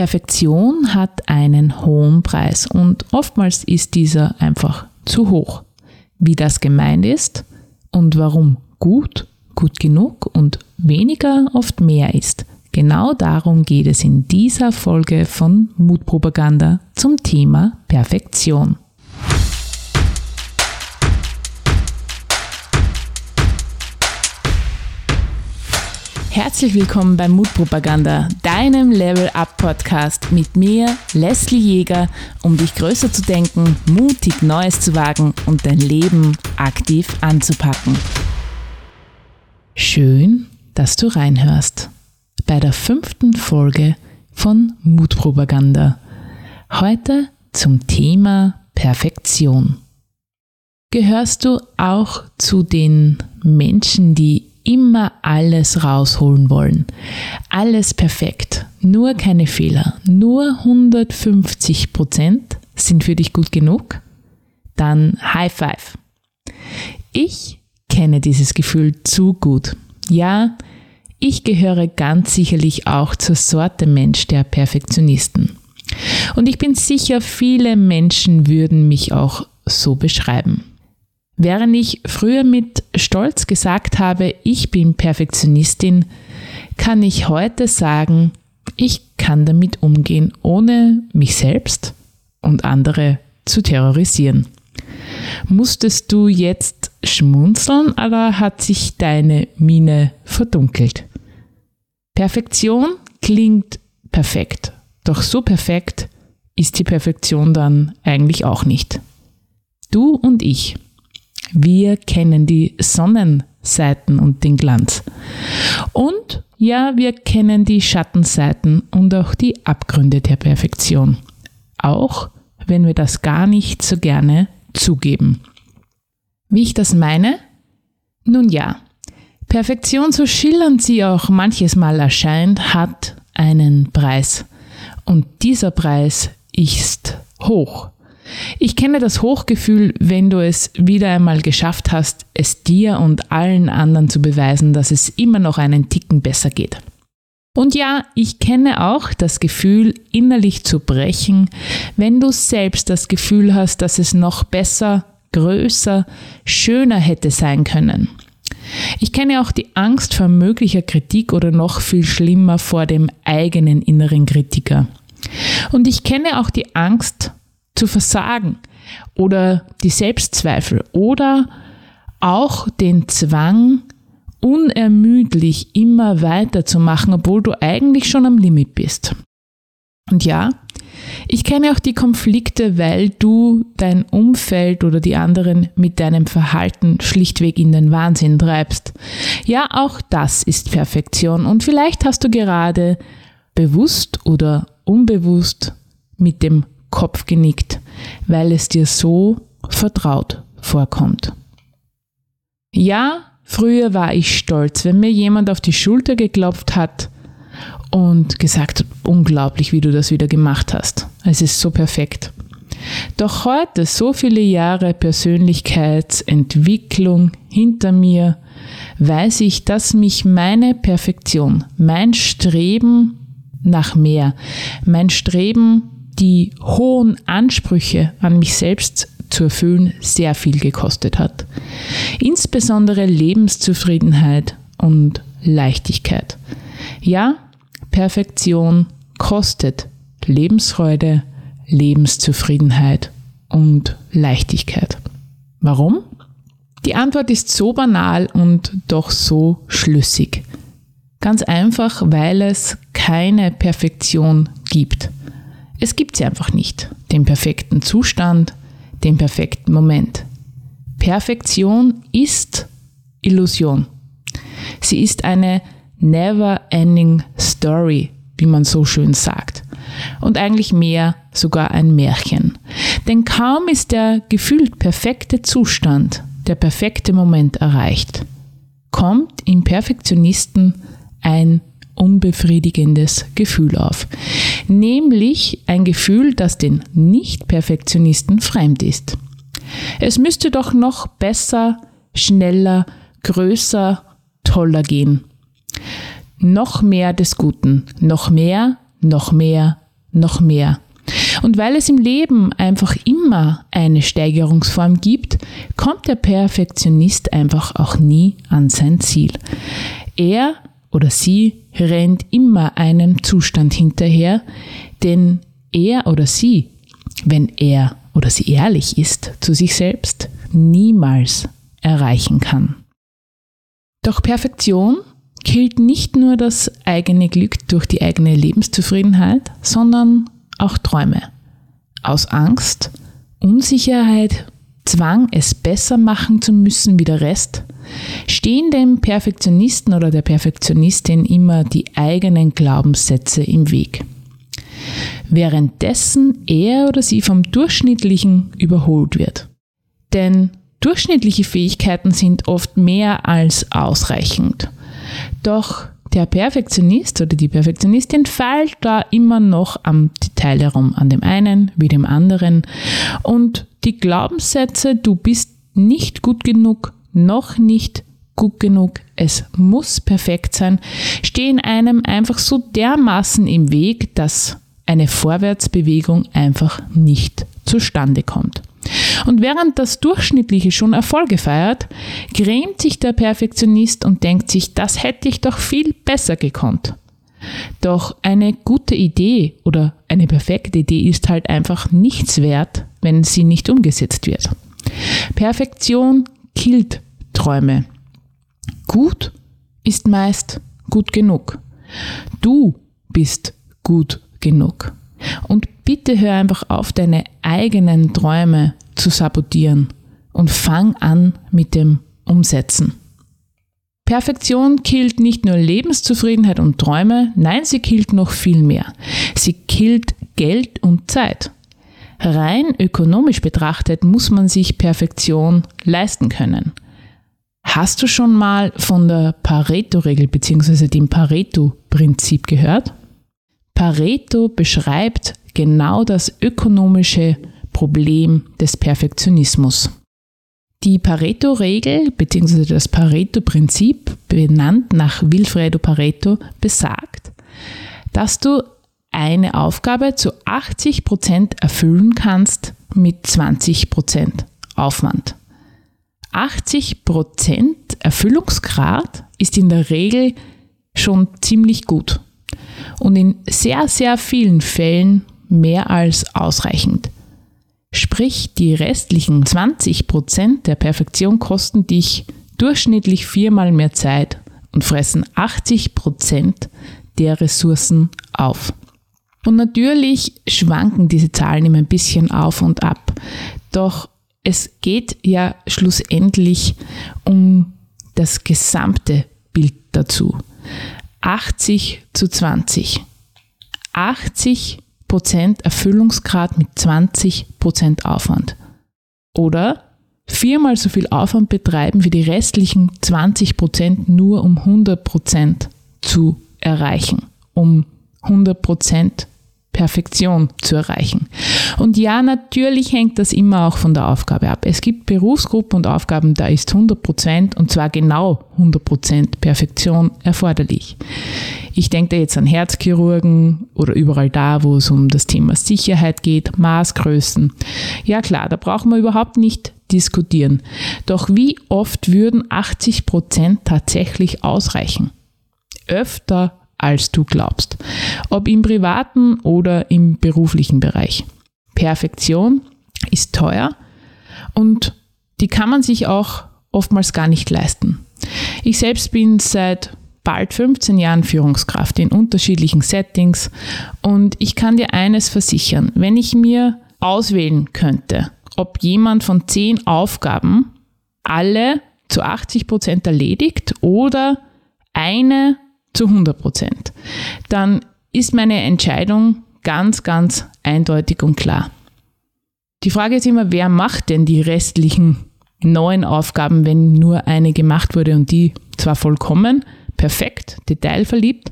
Perfektion hat einen hohen Preis und oftmals ist dieser einfach zu hoch. Wie das gemeint ist und warum gut, gut genug und weniger oft mehr ist. Genau darum geht es in dieser Folge von Mutpropaganda zum Thema Perfektion. Herzlich willkommen bei Mutpropaganda, deinem Level Up Podcast mit mir, Leslie Jäger, um dich größer zu denken, mutig Neues zu wagen und dein Leben aktiv anzupacken. Schön, dass du reinhörst bei der fünften Folge von Mutpropaganda. Heute zum Thema Perfektion. Gehörst du auch zu den Menschen, die immer alles rausholen wollen. Alles perfekt, nur keine Fehler, nur 150 Prozent sind für dich gut genug? Dann High Five. Ich kenne dieses Gefühl zu gut. Ja, ich gehöre ganz sicherlich auch zur Sorte Mensch der Perfektionisten. Und ich bin sicher, viele Menschen würden mich auch so beschreiben. Während ich früher mit Stolz gesagt habe, ich bin Perfektionistin, kann ich heute sagen, ich kann damit umgehen, ohne mich selbst und andere zu terrorisieren. Musstest du jetzt schmunzeln oder hat sich deine Miene verdunkelt? Perfektion klingt perfekt, doch so perfekt ist die Perfektion dann eigentlich auch nicht. Du und ich wir kennen die Sonnenseiten und den Glanz. Und ja, wir kennen die Schattenseiten und auch die Abgründe der Perfektion. Auch wenn wir das gar nicht so gerne zugeben. Wie ich das meine? Nun ja, Perfektion, so schillernd sie auch manches Mal erscheint, hat einen Preis. Und dieser Preis ist hoch. Ich kenne das Hochgefühl, wenn du es wieder einmal geschafft hast, es dir und allen anderen zu beweisen, dass es immer noch einen Ticken besser geht. Und ja, ich kenne auch das Gefühl, innerlich zu brechen, wenn du selbst das Gefühl hast, dass es noch besser, größer, schöner hätte sein können. Ich kenne auch die Angst vor möglicher Kritik oder noch viel schlimmer vor dem eigenen inneren Kritiker. Und ich kenne auch die Angst zu versagen oder die Selbstzweifel oder auch den Zwang, unermüdlich immer weiterzumachen, obwohl du eigentlich schon am Limit bist. Und ja, ich kenne auch die Konflikte, weil du dein Umfeld oder die anderen mit deinem Verhalten schlichtweg in den Wahnsinn treibst. Ja, auch das ist Perfektion und vielleicht hast du gerade bewusst oder unbewusst mit dem Kopf genickt, weil es dir so vertraut vorkommt. Ja, früher war ich stolz, wenn mir jemand auf die Schulter geklopft hat und gesagt hat, unglaublich, wie du das wieder gemacht hast. Es ist so perfekt. Doch heute, so viele Jahre Persönlichkeitsentwicklung hinter mir, weiß ich, dass mich meine Perfektion, mein Streben nach mehr, mein Streben die hohen Ansprüche an mich selbst zu erfüllen sehr viel gekostet hat. Insbesondere Lebenszufriedenheit und Leichtigkeit. Ja, Perfektion kostet Lebensfreude, Lebenszufriedenheit und Leichtigkeit. Warum? Die Antwort ist so banal und doch so schlüssig. Ganz einfach, weil es keine Perfektion gibt. Es gibt sie einfach nicht. Den perfekten Zustand, den perfekten Moment. Perfektion ist Illusion. Sie ist eine never-ending Story, wie man so schön sagt. Und eigentlich mehr sogar ein Märchen. Denn kaum ist der gefühlt perfekte Zustand, der perfekte Moment erreicht, kommt im Perfektionisten ein unbefriedigendes Gefühl auf. Nämlich ein Gefühl, das den Nicht-Perfektionisten fremd ist. Es müsste doch noch besser, schneller, größer, toller gehen. Noch mehr des Guten, noch mehr, noch mehr, noch mehr. Und weil es im Leben einfach immer eine Steigerungsform gibt, kommt der Perfektionist einfach auch nie an sein Ziel. Er oder sie rennt immer einem Zustand hinterher, den er oder sie, wenn er oder sie ehrlich ist zu sich selbst, niemals erreichen kann. Doch Perfektion killt nicht nur das eigene Glück durch die eigene Lebenszufriedenheit, sondern auch Träume. Aus Angst, Unsicherheit, Zwang, es besser machen zu müssen wie der Rest, stehen dem Perfektionisten oder der Perfektionistin immer die eigenen Glaubenssätze im Weg. Währenddessen er oder sie vom Durchschnittlichen überholt wird. Denn durchschnittliche Fähigkeiten sind oft mehr als ausreichend. Doch der Perfektionist oder die Perfektionistin feilt da immer noch am Detail herum, an dem einen wie dem anderen. Und die Glaubenssätze, du bist nicht gut genug, noch nicht gut genug, es muss perfekt sein, stehen einem einfach so dermaßen im Weg, dass eine Vorwärtsbewegung einfach nicht zustande kommt. Und während das Durchschnittliche schon Erfolge feiert, grämt sich der Perfektionist und denkt sich, das hätte ich doch viel besser gekonnt. Doch eine gute Idee oder eine perfekte Idee ist halt einfach nichts wert, wenn sie nicht umgesetzt wird. Perfektion killt Träume. Gut ist meist gut genug. Du bist gut genug. Und bitte hör einfach auf, deine eigenen Träume zu sabotieren und fang an mit dem Umsetzen. Perfektion killt nicht nur Lebenszufriedenheit und Träume, nein, sie killt noch viel mehr. Sie killt Geld und Zeit. Rein ökonomisch betrachtet muss man sich Perfektion leisten können. Hast du schon mal von der Pareto-Regel bzw. dem Pareto-Prinzip gehört? Pareto beschreibt genau das ökonomische Problem des Perfektionismus. Die Pareto-Regel bzw. das Pareto-Prinzip, benannt nach Wilfredo Pareto, besagt, dass du eine Aufgabe zu 80 Prozent erfüllen kannst mit 20 Prozent Aufwand. 80 Prozent Erfüllungsgrad ist in der Regel schon ziemlich gut und in sehr, sehr vielen Fällen mehr als ausreichend. Sprich, die restlichen 20% der Perfektion kosten dich durchschnittlich viermal mehr Zeit und fressen 80% der Ressourcen auf. Und natürlich schwanken diese Zahlen immer ein bisschen auf und ab. Doch es geht ja schlussendlich um das gesamte Bild dazu. 80 zu 20. 80 Prozent Erfüllungsgrad mit 20 Prozent Aufwand. Oder viermal so viel Aufwand betreiben wie die restlichen 20 Prozent nur um 100 Prozent zu erreichen, um 100 Prozent Perfektion zu erreichen. Und ja, natürlich hängt das immer auch von der Aufgabe ab. Es gibt Berufsgruppen und Aufgaben, da ist 100% und zwar genau 100% Perfektion erforderlich. Ich denke da jetzt an Herzchirurgen oder überall da, wo es um das Thema Sicherheit geht, Maßgrößen. Ja klar, da brauchen wir überhaupt nicht diskutieren. Doch wie oft würden 80% tatsächlich ausreichen? Öfter als du glaubst. Ob im privaten oder im beruflichen Bereich. Perfektion ist teuer und die kann man sich auch oftmals gar nicht leisten. Ich selbst bin seit bald 15 Jahren Führungskraft in unterschiedlichen Settings und ich kann dir eines versichern, wenn ich mir auswählen könnte, ob jemand von 10 Aufgaben alle zu 80 Prozent erledigt oder eine zu 100 Prozent, dann ist meine Entscheidung ganz, ganz eindeutig und klar. Die Frage ist immer, wer macht denn die restlichen neuen Aufgaben, wenn nur eine gemacht wurde und die zwar vollkommen, perfekt, detailverliebt,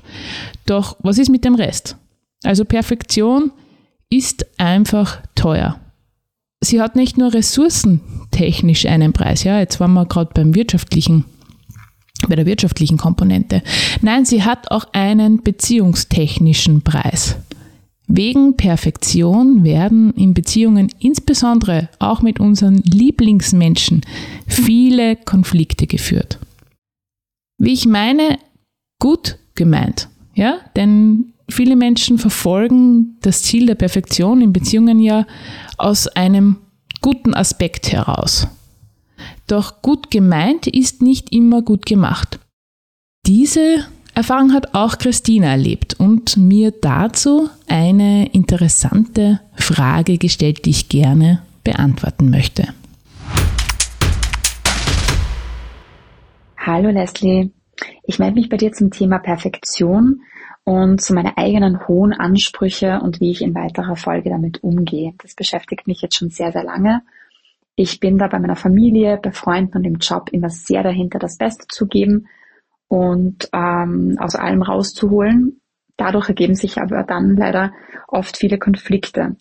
doch was ist mit dem Rest? Also Perfektion ist einfach teuer. Sie hat nicht nur ressourcentechnisch einen Preis, ja, jetzt waren wir gerade beim wirtschaftlichen bei der wirtschaftlichen Komponente. Nein, sie hat auch einen beziehungstechnischen Preis. Wegen Perfektion werden in Beziehungen, insbesondere auch mit unseren Lieblingsmenschen, viele Konflikte geführt. Wie ich meine, gut gemeint, ja, denn viele Menschen verfolgen das Ziel der Perfektion in Beziehungen ja aus einem guten Aspekt heraus. Doch gut gemeint ist nicht immer gut gemacht. Diese Erfahrung hat auch Christina erlebt und mir dazu eine interessante Frage gestellt, die ich gerne beantworten möchte. Hallo Leslie, ich melde mich bei dir zum Thema Perfektion und zu meinen eigenen hohen Ansprüche und wie ich in weiterer Folge damit umgehe. Das beschäftigt mich jetzt schon sehr, sehr lange. Ich bin da bei meiner Familie, bei Freunden und im Job immer sehr dahinter, das Beste zu geben und ähm, aus allem rauszuholen. Dadurch ergeben sich aber dann leider oft viele Konflikte.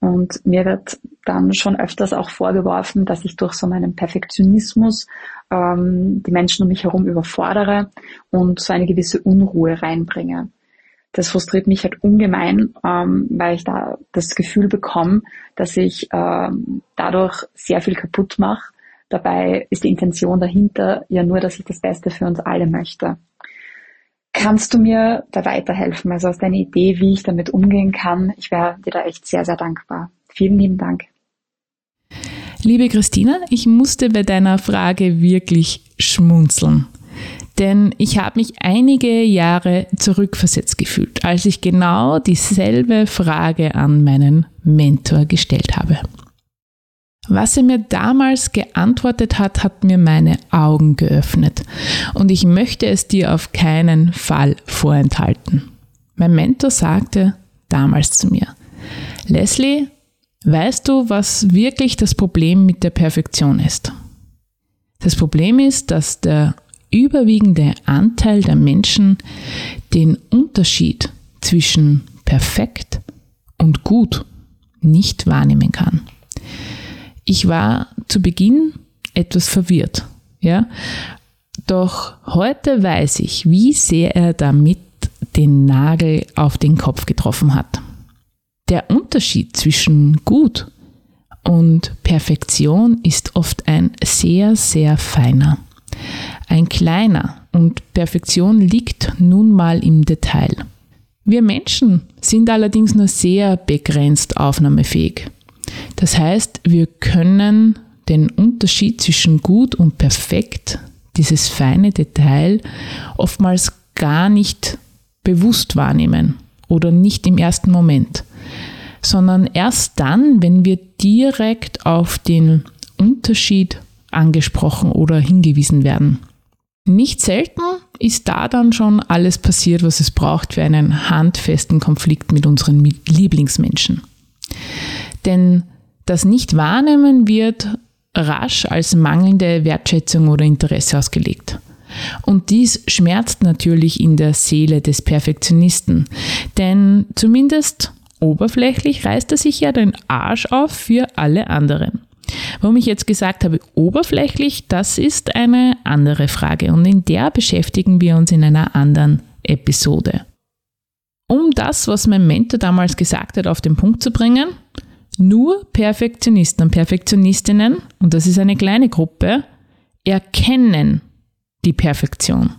Und mir wird dann schon öfters auch vorgeworfen, dass ich durch so meinen Perfektionismus ähm, die Menschen um mich herum überfordere und so eine gewisse Unruhe reinbringe. Das frustriert mich halt ungemein, ähm, weil ich da das Gefühl bekomme, dass ich ähm, dadurch sehr viel kaputt mache Dabei ist die Intention dahinter ja nur, dass ich das Beste für uns alle möchte. Kannst du mir da weiterhelfen? Also aus deiner Idee, wie ich damit umgehen kann? Ich wäre dir da echt sehr, sehr dankbar. Vielen lieben Dank. Liebe Christina, ich musste bei deiner Frage wirklich schmunzeln. Denn ich habe mich einige Jahre zurückversetzt gefühlt, als ich genau dieselbe Frage an meinen Mentor gestellt habe. Was er mir damals geantwortet hat, hat mir meine Augen geöffnet. Und ich möchte es dir auf keinen Fall vorenthalten. Mein Mentor sagte damals zu mir, Leslie, weißt du, was wirklich das Problem mit der Perfektion ist? Das Problem ist, dass der überwiegende Anteil der Menschen den Unterschied zwischen perfekt und gut nicht wahrnehmen kann. Ich war zu Beginn etwas verwirrt, ja. Doch heute weiß ich, wie sehr er damit den Nagel auf den Kopf getroffen hat. Der Unterschied zwischen gut und Perfektion ist oft ein sehr, sehr feiner. Ein kleiner und Perfektion liegt nun mal im Detail. Wir Menschen sind allerdings nur sehr begrenzt aufnahmefähig. Das heißt, wir können den Unterschied zwischen gut und perfekt, dieses feine Detail, oftmals gar nicht bewusst wahrnehmen oder nicht im ersten Moment, sondern erst dann, wenn wir direkt auf den Unterschied angesprochen oder hingewiesen werden. Nicht selten ist da dann schon alles passiert, was es braucht für einen handfesten Konflikt mit unseren Lieblingsmenschen. Denn das Nicht-Wahrnehmen wird rasch als mangelnde Wertschätzung oder Interesse ausgelegt. Und dies schmerzt natürlich in der Seele des Perfektionisten, denn zumindest oberflächlich reißt er sich ja den Arsch auf für alle anderen. Warum ich jetzt gesagt habe, oberflächlich, das ist eine andere Frage und in der beschäftigen wir uns in einer anderen Episode. Um das, was mein Mentor damals gesagt hat, auf den Punkt zu bringen, nur Perfektionisten und Perfektionistinnen, und das ist eine kleine Gruppe, erkennen die Perfektion.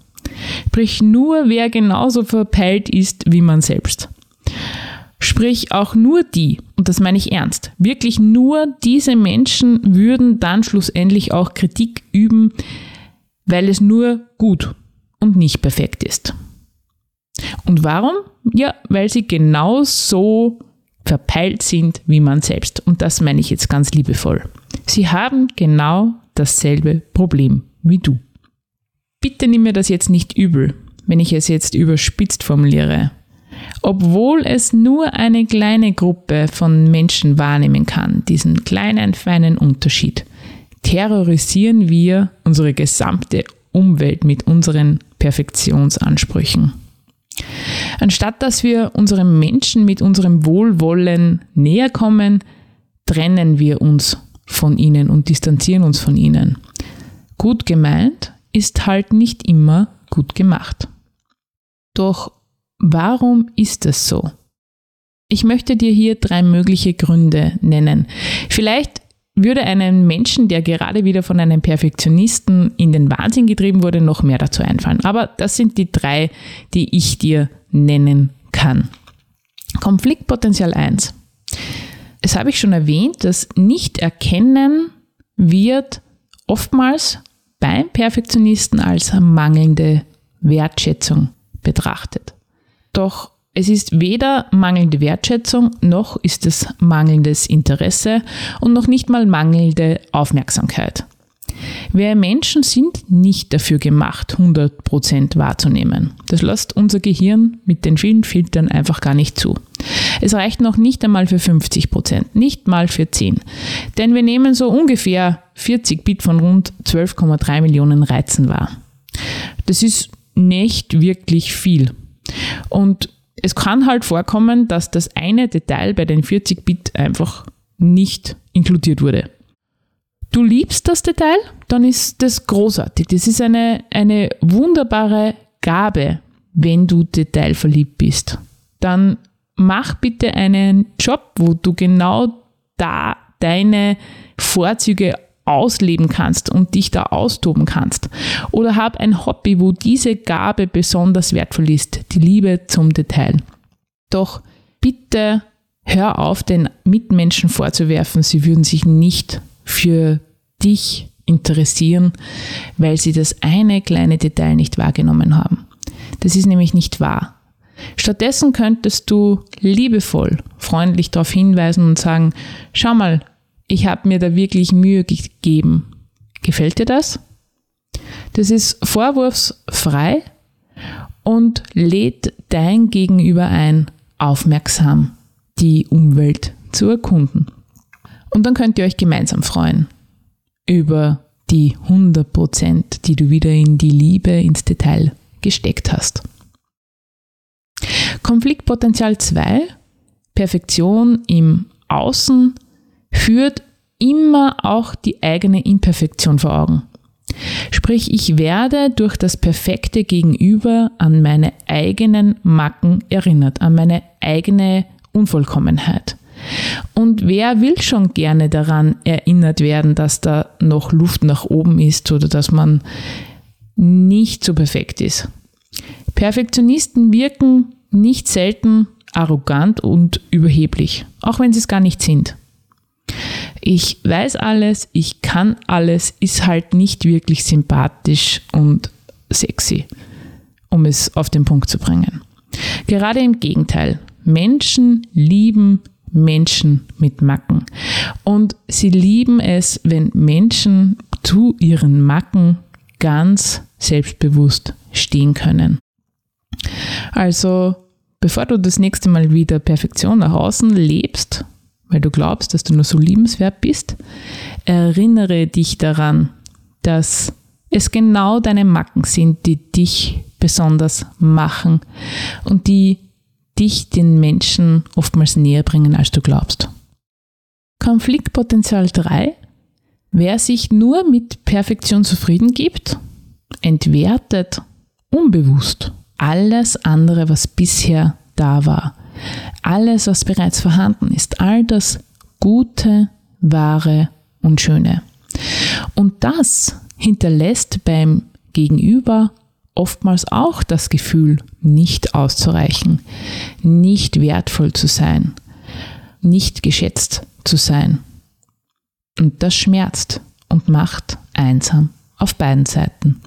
Sprich, nur wer genauso verpeilt ist wie man selbst. Sprich, auch nur die, und das meine ich ernst, wirklich nur diese Menschen würden dann schlussendlich auch Kritik üben, weil es nur gut und nicht perfekt ist. Und warum? Ja, weil sie genau so verpeilt sind wie man selbst. Und das meine ich jetzt ganz liebevoll. Sie haben genau dasselbe Problem wie du. Bitte nimm mir das jetzt nicht übel, wenn ich es jetzt überspitzt formuliere. Obwohl es nur eine kleine Gruppe von Menschen wahrnehmen kann, diesen kleinen, feinen Unterschied, terrorisieren wir unsere gesamte Umwelt mit unseren Perfektionsansprüchen. Anstatt dass wir unserem Menschen mit unserem Wohlwollen näher kommen, trennen wir uns von ihnen und distanzieren uns von ihnen. Gut gemeint ist halt nicht immer gut gemacht. Doch warum ist es so? Ich möchte dir hier drei mögliche Gründe nennen. Vielleicht würde einem Menschen, der gerade wieder von einem Perfektionisten in den Wahnsinn getrieben wurde, noch mehr dazu einfallen. Aber das sind die drei, die ich dir nennen kann. Konfliktpotenzial 1. Es habe ich schon erwähnt, das Nicht-Erkennen wird oftmals beim Perfektionisten als mangelnde Wertschätzung betrachtet. Doch es ist weder mangelnde Wertschätzung, noch ist es mangelndes Interesse und noch nicht mal mangelnde Aufmerksamkeit. Wir Menschen sind nicht dafür gemacht, 100% wahrzunehmen. Das lässt unser Gehirn mit den vielen Filtern einfach gar nicht zu. Es reicht noch nicht einmal für 50%, nicht mal für 10. Denn wir nehmen so ungefähr 40 Bit von rund 12,3 Millionen Reizen wahr. Das ist nicht wirklich viel. Und es kann halt vorkommen, dass das eine Detail bei den 40 Bit einfach nicht inkludiert wurde. Du liebst das Detail, dann ist das großartig. Das ist eine, eine wunderbare Gabe, wenn du detailverliebt bist. Dann mach bitte einen Job, wo du genau da deine Vorzüge ausleben kannst und dich da austoben kannst. Oder hab ein Hobby, wo diese Gabe besonders wertvoll ist, die Liebe zum Detail. Doch bitte hör auf, den Mitmenschen vorzuwerfen, sie würden sich nicht für dich interessieren, weil sie das eine kleine Detail nicht wahrgenommen haben. Das ist nämlich nicht wahr. Stattdessen könntest du liebevoll, freundlich darauf hinweisen und sagen, schau mal, ich habe mir da wirklich Mühe gegeben. Gefällt dir das? Das ist vorwurfsfrei und lädt dein Gegenüber ein, aufmerksam die Umwelt zu erkunden. Und dann könnt ihr euch gemeinsam freuen über die 100 Prozent, die du wieder in die Liebe, ins Detail gesteckt hast. Konfliktpotenzial 2, Perfektion im Außen führt immer auch die eigene Imperfektion vor Augen. Sprich, ich werde durch das perfekte Gegenüber an meine eigenen Macken erinnert, an meine eigene Unvollkommenheit. Und wer will schon gerne daran erinnert werden, dass da noch Luft nach oben ist oder dass man nicht so perfekt ist? Perfektionisten wirken nicht selten arrogant und überheblich, auch wenn sie es gar nicht sind ich weiß alles, ich kann alles, ist halt nicht wirklich sympathisch und sexy, um es auf den Punkt zu bringen. Gerade im Gegenteil, Menschen lieben Menschen mit Macken. Und sie lieben es, wenn Menschen zu ihren Macken ganz selbstbewusst stehen können. Also, bevor du das nächste Mal wieder Perfektion nach außen lebst, weil du glaubst, dass du nur so liebenswert bist, erinnere dich daran, dass es genau deine Macken sind, die dich besonders machen und die dich den Menschen oftmals näher bringen, als du glaubst. Konfliktpotenzial 3. Wer sich nur mit Perfektion zufrieden gibt, entwertet unbewusst alles andere, was bisher da war alles, was bereits vorhanden ist, all das Gute, Wahre und Schöne. Und das hinterlässt beim Gegenüber oftmals auch das Gefühl, nicht auszureichen, nicht wertvoll zu sein, nicht geschätzt zu sein. Und das schmerzt und macht einsam auf beiden Seiten.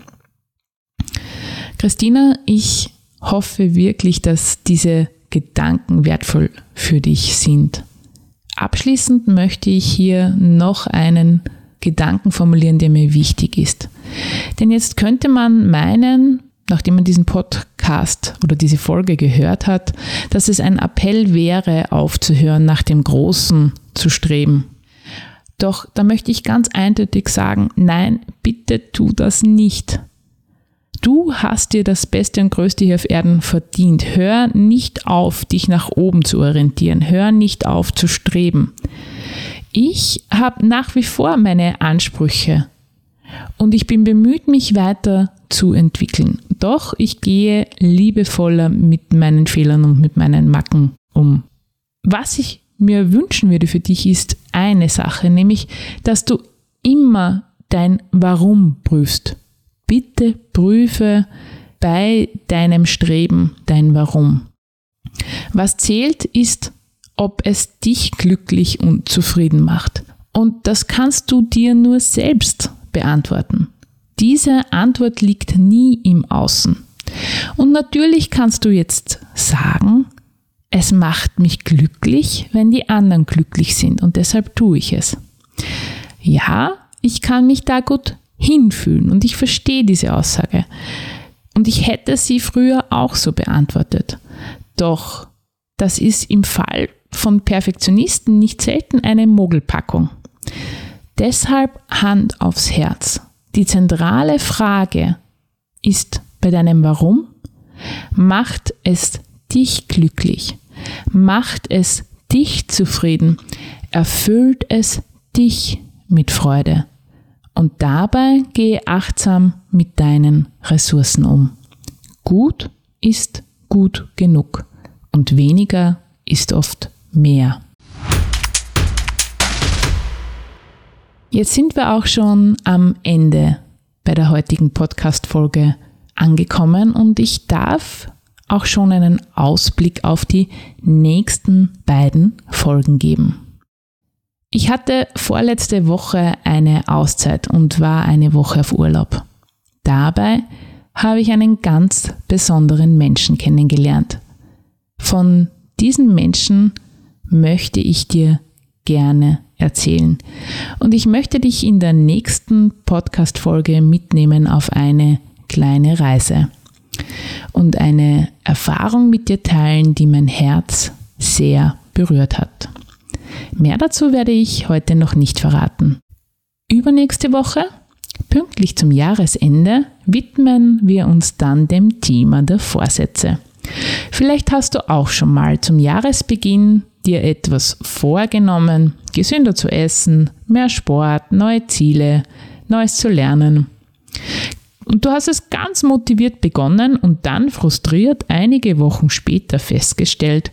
Christina, ich hoffe wirklich, dass diese Gedanken wertvoll für dich sind. Abschließend möchte ich hier noch einen Gedanken formulieren, der mir wichtig ist. Denn jetzt könnte man meinen, nachdem man diesen Podcast oder diese Folge gehört hat, dass es ein Appell wäre, aufzuhören, nach dem Großen zu streben. Doch da möchte ich ganz eindeutig sagen, nein, bitte tu das nicht. Du hast dir das Beste und Größte hier auf Erden verdient. Hör nicht auf, dich nach oben zu orientieren. Hör nicht auf zu streben. Ich habe nach wie vor meine Ansprüche und ich bin bemüht, mich weiter zu entwickeln. Doch ich gehe liebevoller mit meinen Fehlern und mit meinen Macken um. was ich mir wünschen würde für dich ist eine Sache, nämlich, dass du immer dein Warum prüfst. Bitte prüfe bei deinem Streben dein Warum. Was zählt ist, ob es dich glücklich und zufrieden macht. Und das kannst du dir nur selbst beantworten. Diese Antwort liegt nie im Außen. Und natürlich kannst du jetzt sagen, es macht mich glücklich, wenn die anderen glücklich sind und deshalb tue ich es. Ja, ich kann mich da gut hinfühlen und ich verstehe diese Aussage. Und ich hätte sie früher auch so beantwortet. Doch das ist im Fall von Perfektionisten nicht selten eine Mogelpackung. Deshalb Hand aufs Herz. Die zentrale Frage ist bei deinem Warum, macht es dich glücklich? Macht es dich zufrieden? Erfüllt es dich mit Freude? Und dabei gehe achtsam mit deinen Ressourcen um. Gut ist gut genug und weniger ist oft mehr. Jetzt sind wir auch schon am Ende bei der heutigen Podcast-Folge angekommen und ich darf auch schon einen Ausblick auf die nächsten beiden Folgen geben. Ich hatte vorletzte Woche eine Auszeit und war eine Woche auf Urlaub. Dabei habe ich einen ganz besonderen Menschen kennengelernt. Von diesen Menschen möchte ich dir gerne erzählen. Und ich möchte dich in der nächsten Podcast-Folge mitnehmen auf eine kleine Reise und eine Erfahrung mit dir teilen, die mein Herz sehr berührt hat. Mehr dazu werde ich heute noch nicht verraten. Übernächste Woche, pünktlich zum Jahresende, widmen wir uns dann dem Thema der Vorsätze. Vielleicht hast du auch schon mal zum Jahresbeginn dir etwas vorgenommen, gesünder zu essen, mehr Sport, neue Ziele, Neues zu lernen. Und du hast es ganz motiviert begonnen und dann frustriert einige Wochen später festgestellt,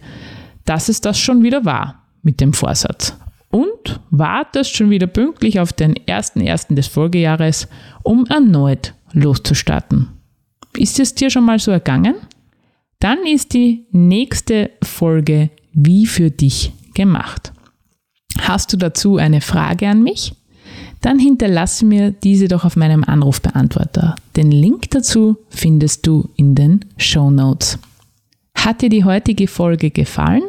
dass es das schon wieder war mit dem Vorsatz. Und wartest schon wieder pünktlich auf den 1.1. des Folgejahres, um erneut loszustarten. Ist es dir schon mal so ergangen? Dann ist die nächste Folge wie für dich gemacht. Hast du dazu eine Frage an mich? Dann hinterlasse mir diese doch auf meinem Anrufbeantworter. Den Link dazu findest du in den Show Notes. Hat dir die heutige Folge gefallen?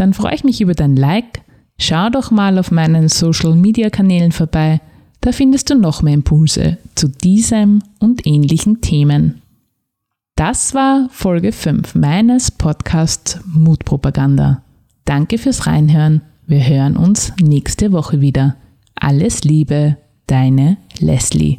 Dann freue ich mich über dein Like. Schau doch mal auf meinen Social Media Kanälen vorbei. Da findest du noch mehr Impulse zu diesem und ähnlichen Themen. Das war Folge 5 meines Podcasts Mutpropaganda. Danke fürs Reinhören. Wir hören uns nächste Woche wieder. Alles Liebe, deine Leslie.